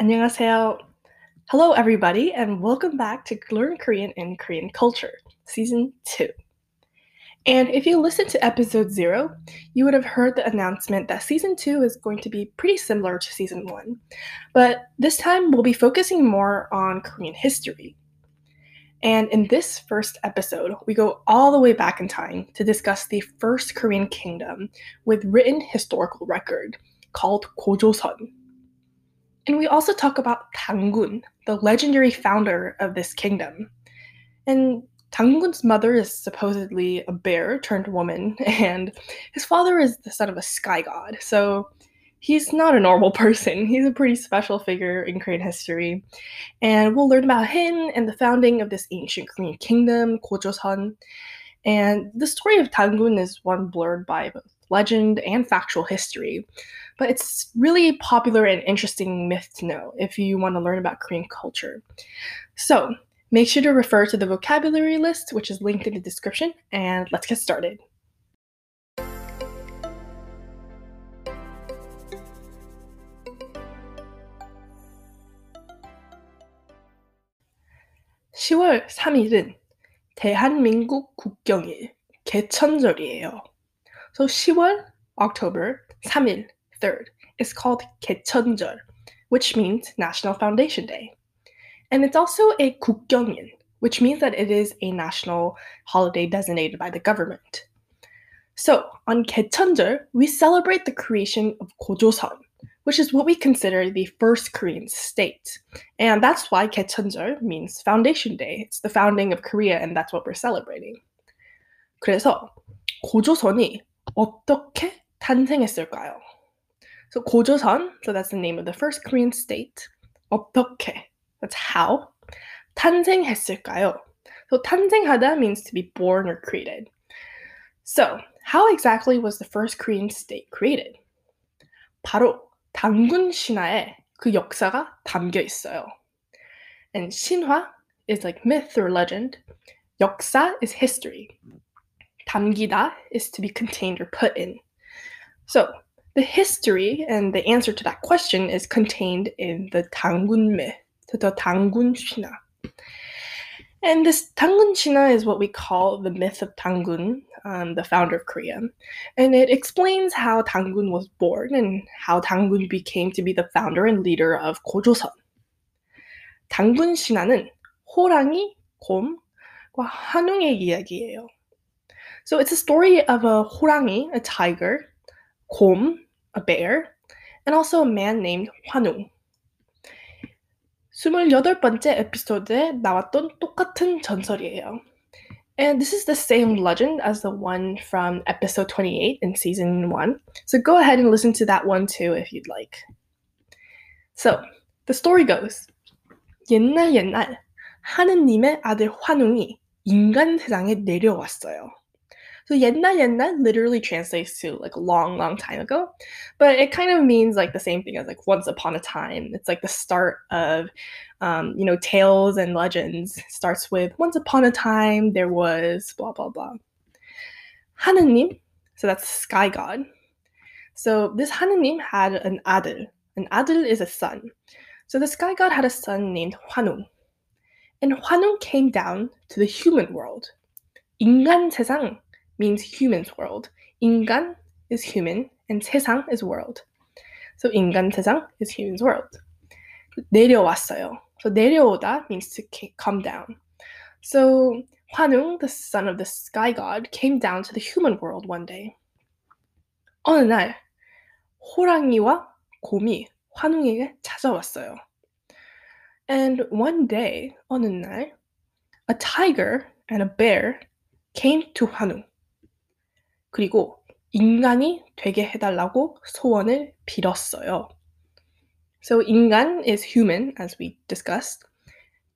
안녕하세요. Hello, everybody, and welcome back to Learn Korean in Korean Culture, Season 2. And if you listened to episode 0, you would have heard the announcement that Season 2 is going to be pretty similar to Season 1. But this time, we'll be focusing more on Korean history. And in this first episode, we go all the way back in time to discuss the first Korean kingdom with written historical record called Gojoseon. And we also talk about Tangun, the legendary founder of this kingdom. And Tangun's mother is supposedly a bear turned woman, and his father is the son of a sky god. So he's not a normal person. He's a pretty special figure in Korean history. And we'll learn about him and the founding of this ancient Korean kingdom, Gojoseon. And the story of Tangun is one blurred by both legend and factual history. But it's really popular and interesting myth to know if you want to learn about Korean culture. So make sure to refer to the vocabulary list, which is linked in the description, and let's get started. (10월 3일은) 대한민국 국경일 개천절이에요. So 10월, October, 3일, 3rd, is called 개천절, which means National Foundation Day. And it's also a 국경일, which means that it is a national holiday designated by the government. So, on 개천절, we celebrate the creation of Gojoseon, which is what we consider the first Korean state. And that's why 개천절 means Foundation Day. It's the founding of Korea, and that's what we're celebrating. 그래서 고조선이 어떻게 탄생했을까요? So 고조선, so that's the name of the first Korean state. 어떻게, that's how. 탄생했을까요? So 탄생하다 means to be born or created. So how exactly was the first Korean state created? 바로 단군 신화에 그 역사가 담겨 있어요. And 신화 is like myth or legend. 역사 is history tamgida is to be contained or put in. So the history and the answer to that question is contained in the Tangunme, the Tangun Shina. And this Tangun Shina is what we call the myth of Tangun, um, the founder of Korea. And it explains how Tangun was born and how Tangun became to be the founder and leader of 고조선. 단군 신화는 호랑이, 곰과 환웅의 이야기예요. So it's a story of a 호랑이, a tiger, 곰, a bear, and also a man named 환웅. 28번째 에피소드에 나왔던 똑같은 전설이에요. And this is the same legend as the one from episode 28 in season 1. So go ahead and listen to that one too if you'd like. So, the story goes. 옛날 옛날 하느님의 아들 환웅이 인간 세상에 내려왔어요. So 옛날 옛날 literally translates to like a long, long time ago, but it kind of means like the same thing as like once upon a time. It's like the start of, um, you know, tales and legends. It starts with once upon a time there was blah blah blah. 하느님, so that's sky god. So this 하느님 had an adel. An adel is a son. So the sky god had a son named 환웅. And 환웅 came down to the human world. 인간 세상 means human's world. 인간 is human and 세상 is world. So 인간 세상 is human's world. 내려왔어요. So 내려오다 means to come down. So Hwanung, the son of the sky god, came down to the human world one day. 어느 날 호랑이와 곰이 환웅에게 찾아왔어요. And one day, 어느 날, a tiger and a bear came to 환웅. 그리고 인간이 되게 해달라고 소원을 빌었어요. So 인간 is human, as we discussed.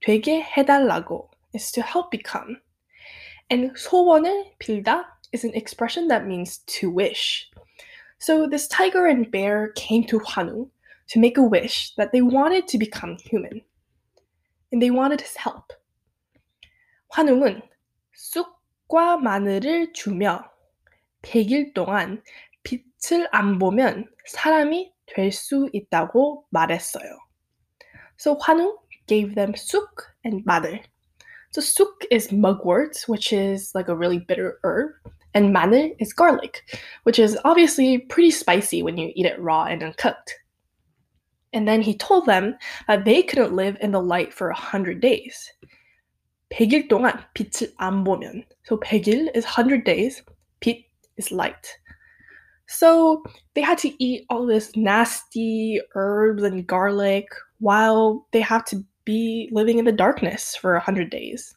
되게 해달라고 is to help become. And 소원을 빌다 is an expression that means to wish. So this tiger and bear came to 환웅 to make a wish that they wanted to become human. And they wanted his help. 환웅은 쑥과 마늘을 주며 100일 동안 빛을 안 보면 사람이 될 수 있다고 말했어요. So Hwanung gave them suk and maner. So suk is mugwort, which is like a really bitter herb, and maner is garlic, which is obviously pretty spicy when you eat it raw and uncooked. And then he told them that they couldn't live in the light for 100 days. 100일 동안 빛을 안 보면. So 100일 is 100 days, 빛 is light. So they had to eat all this nasty herbs and garlic while they have to be living in the darkness for 100 days.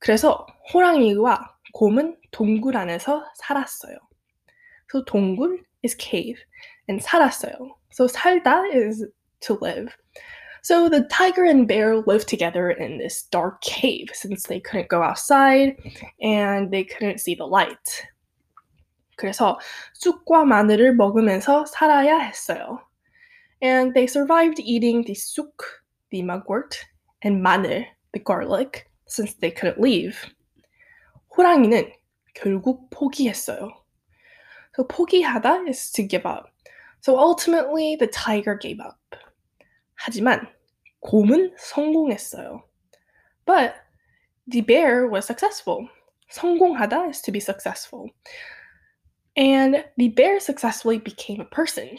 그래서 호랑이와 곰은 동굴 안에서 살았어요. So 동굴 is cave and 살았어요. So 살다 is to live. So the tiger and bear lived together in this dark cave since they couldn't go outside and they couldn't see the light. 그래서 쑥과 마늘을 먹으면서 살아야 했어요. And they survived eating the suk, the mugwort, and 마늘, the garlic, since they couldn't leave. 호랑이는 결국 포기했어요. So 포기하다 is to give up. So ultimately the tiger gave up. 하지만 곰은 성공했어요. But the bear was successful. 성공하다 is to be successful. And the bear successfully became a person.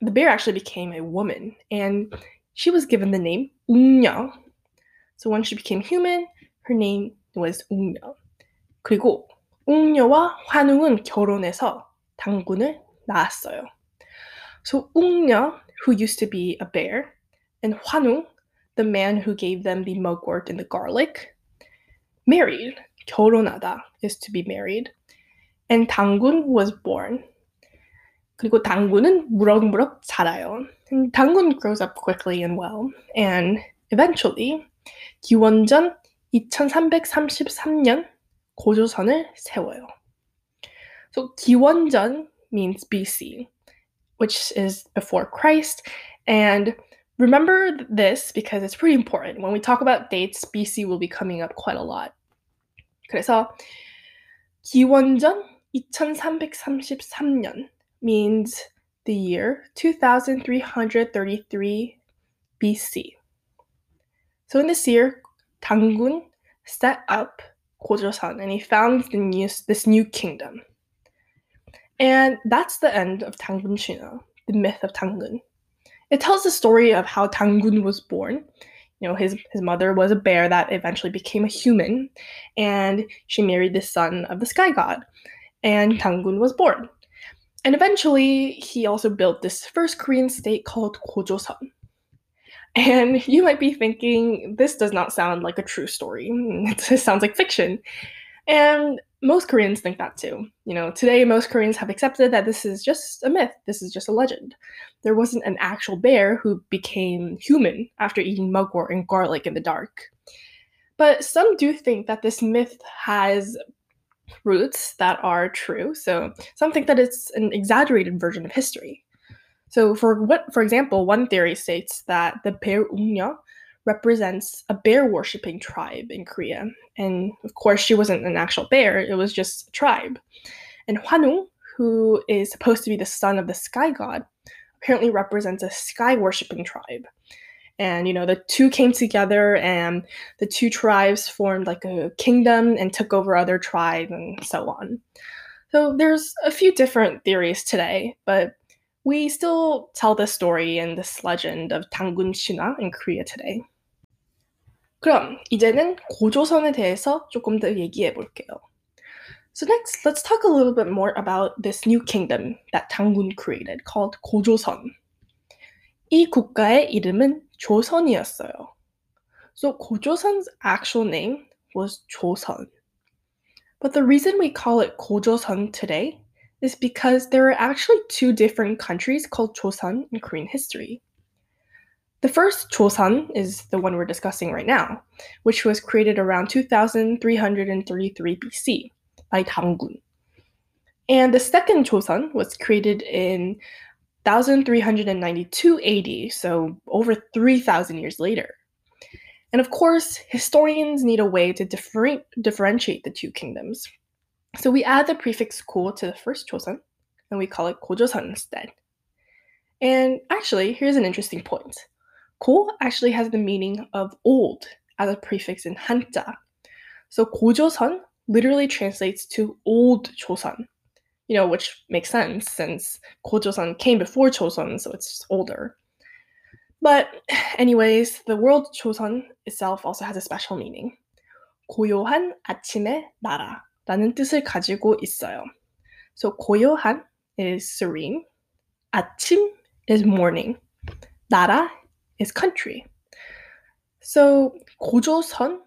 The bear actually became a woman, and she was given the name Unya. So when she became human, her name was Unya. 그리고 웅녀와 환웅은 결혼해서 단군을 낳았어요. So 웅녀, who used to be a bear, and Hwanung, the man who gave them the mugwort and the garlic, married. 결혼하다 is to be married and 단군 was born. 그리고 단군은 무럭무럭 자라요. And 단군 grows up quickly and well, and eventually 기원전 2333년 고조선을 세워요. So 기원전 means BC, which is before Christ, and remember this because it's pretty important. When we talk about dates, BC will be coming up quite a lot. 그래서 기원전 2333년 means the year 2333 BC. So in this year, Tangun set up Gojoseon and he found the new, this new kingdom. And that's the end of Tangun Shina, the myth of Tangun. It tells the story of how Tangun was born. You know, his, his mother was a bear that eventually became a human, and she married the son of the sky god and Tangun was born. And eventually, he also built this first Korean state called Gojoseon. And you might be thinking, this does not sound like a true story. It sounds like fiction. And most Koreans think that too. You know, today most Koreans have accepted that this is just a myth, this is just a legend. There wasn't an actual bear who became human after eating mugwort and garlic in the dark. But some do think that this myth has roots that are true. So some think that it's an exaggerated version of history. So for what for example, one theory states that the bear Ungnya represents a bear worshipping tribe in Korea. And of course she wasn't an actual bear, it was just a tribe. And Hwanung, who is supposed to be the son of the sky god, apparently represents a sky worshipping tribe and you know the two came together and the two tribes formed like a kingdom and took over other tribes and so on so there's a few different theories today but we still tell this story and this legend of 당군 신화 in Korea today. 그럼 이제는 고조선에 대해서 조금 더 얘기해 볼게요. So next, let's talk a little bit more about this new kingdom that 당군 created called 고조선. 이 국가의 이름은 조선이었어요. So 고조선's actual name was 조선. But the reason we call it 고조선 today is because there are actually two different countries called Joseon in Korean history. The first Joseon is the one we're discussing right now, which was created around 2333 BC by Dangun. And the second Joseon was created in 1392 AD, so over 3,000 years later. And of course, historians need a way to differentiate the two kingdoms. So we add the prefix Ko to the first Joseon, and we call it Gojoseon instead. And actually, here's an interesting point. Ko actually has the meaning of old as a prefix in Hanja. So Gojoseon literally translates to old Joseon, you know, which makes sense since Gojoseon came before Chosun, so it's older. But anyways, the word Chosun itself also has a special meaning. 고요한 아침의 나라라는 뜻을 가지고 있어요. So 고요한 is serene, 아침 is morning, 나라 is country. So 고조선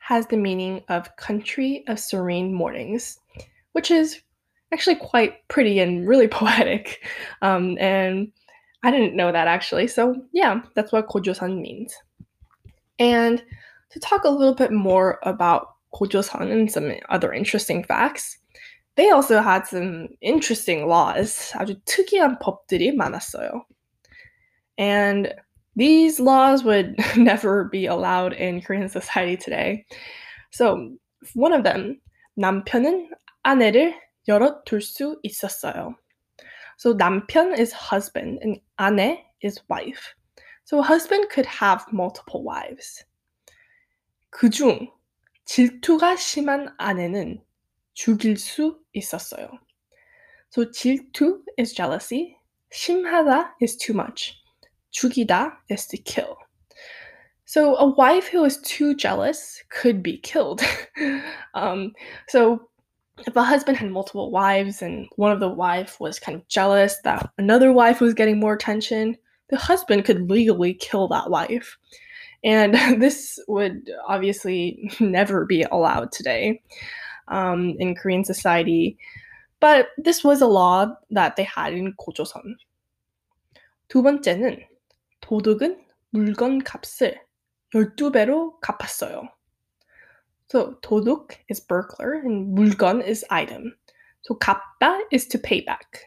has the meaning of country of serene mornings, which is actually quite pretty and really poetic. Um, and I didn't know that actually. So, yeah, that's what Gojoseon means. And to talk a little bit more about Gojoseon and some other interesting facts, they also had some interesting laws. And these laws would never be allowed in Korean society today. So, one of them, 남편은 아내를 열어둘 수 있었어요. So, 남편 is husband and 아내 is wife. So, a husband could have multiple wives. 그중 질투가 심한 아내는 죽일 수 있었어요. So, 질투 is jealousy, 심하다 is too much. 죽이다 is to kill. So a wife who is too jealous could be killed. um, so if a husband had multiple wives and one of the wife was kind of jealous that another wife was getting more attention, the husband could legally kill that wife. And this would obviously never be allowed today um, in Korean society. But this was a law that they had in 고조선. 두 번째는 도둑은 물건 값을 12배로 갚았어요. So toduk is burglar and mulgan is item. So kappa is to pay back.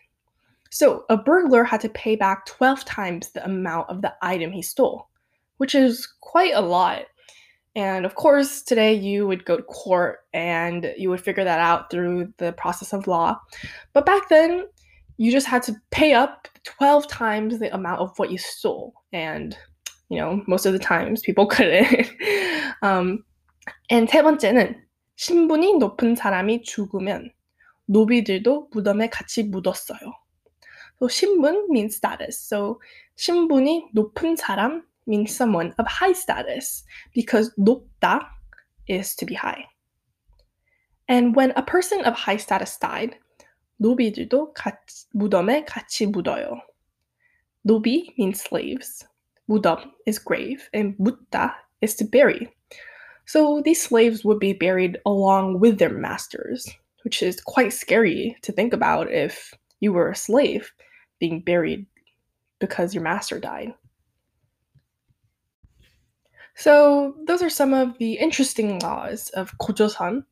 So a burglar had to pay back 12 times the amount of the item he stole, which is quite a lot. And of course, today you would go to court and you would figure that out through the process of law. But back then, you just had to pay up 12 times the amount of what you stole. And, you know, most of the times people couldn't. um, and 세 번째는 신분이 높은 사람이 죽으면 노비들도 무덤에 같이 묻었어요. So 신분 means status. So 신분이 높은 사람 means someone of high status because 높다 is to be high. And when a person of high status died, 노비들도 같이, 무덤에 같이 묻어요. 노비 means slaves. 무덤 is grave, and 묻다 is to bury. So these slaves would be buried along with their masters, which is quite scary to think about if you were a slave being buried because your master died. So those are some of the interesting laws of Gojoseon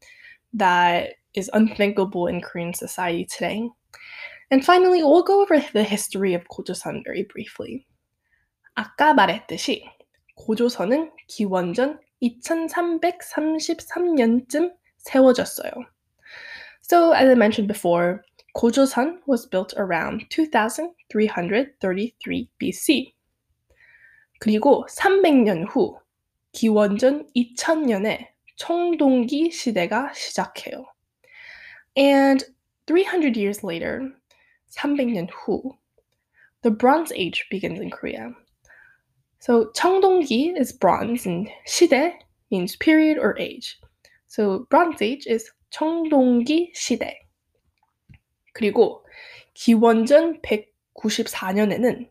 that is unthinkable in Korean society today. And finally, we'll go over the history of 고조선 very briefly. 아까 말했듯이 고조선은 기원전 2333년쯤 세워졌어요. So, as I mentioned before, 고조선 was built around 2333 BC. 그리고 300년 후 기원전 2000년에 청동기 시대가 시작해요. And 300 years later, 300년 후, the Bronze Age begins in Korea. So 청동기 is bronze and 시대 means period or age. So Bronze Age is 청동기 시대. 그리고 기원전 194년에는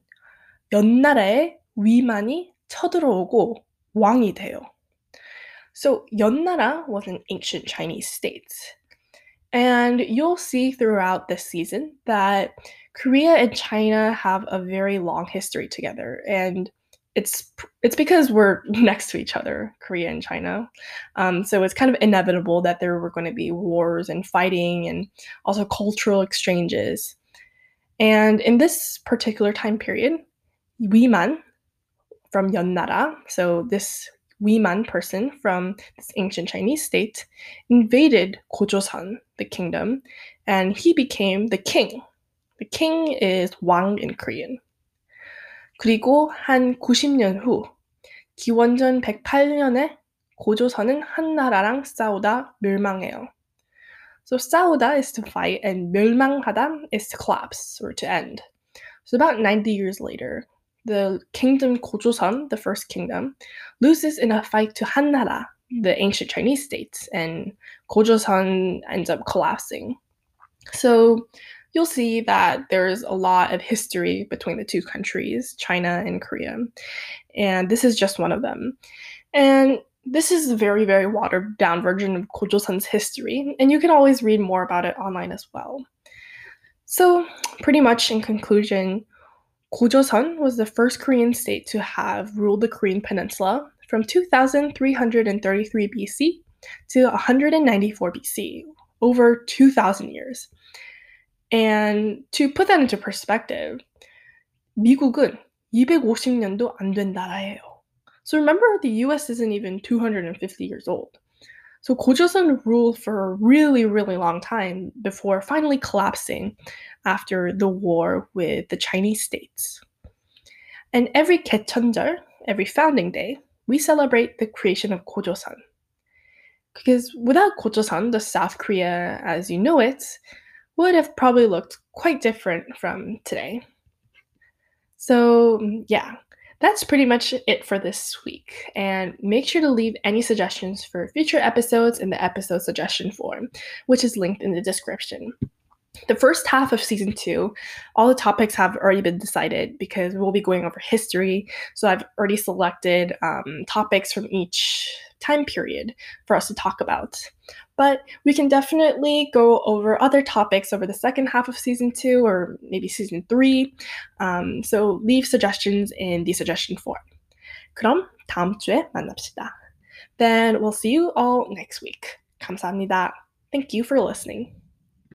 연나라의 위만이 쳐들어오고 왕이 돼요. So 연나라 was an ancient Chinese state. And you'll see throughout this season that Korea and China have a very long history together. And it's it's because we're next to each other, Korea and China. Um, so it's kind of inevitable that there were going to be wars and fighting and also cultural exchanges. And in this particular time period, Wiman from Yeonnara, so this Wiman person from this ancient Chinese state invaded Gojoseon, the kingdom, and he became the king. The king is Wang in Korean. 그리고 한 90년 후 기원전 108년에 고조선은 한나라랑 싸우다 멸망해요. So 싸우다 is to fight and 멸망하다 is to collapse or to end. So about 90 years later, the kingdom Gojoseon, the first kingdom, loses in a fight to Hannara, the ancient Chinese state, and Gojoseon ends up collapsing. So you'll see that there's a lot of history between the two countries, China and Korea. And this is just one of them. And this is a very, very watered down version of Gojoseon's history, and you can always read more about it online as well. So, pretty much in conclusion, Gojoseon was the first Korean state to have ruled the Korean peninsula from 2333 BC to 194 BC, over 2,000 years. And to put that into perspective, 미국은 250년도 안 된 나라예요. So remember, the US isn't even 250 years old. So Gojoseon ruled for a really, really long time before finally collapsing after the war with the Chinese states. And every 개천절, every founding day, we celebrate the creation of Gojoseon. Because without Gojoseon, the South Korea as you know it would have probably looked quite different from today. So, yeah, that's pretty much it for this week. And make sure to leave any suggestions for future episodes in the episode suggestion form, which is linked in the description. The first half of season two, all the topics have already been decided because we'll be going over history. So I've already selected um, topics from each time period for us to talk about But we can definitely go over other topics over the second half of season two or maybe season three. Um, so leave suggestions in the suggestion form. 그럼 다음 주에 만납시다. Then we'll see you all next week. 감사합니다. Thank you for listening.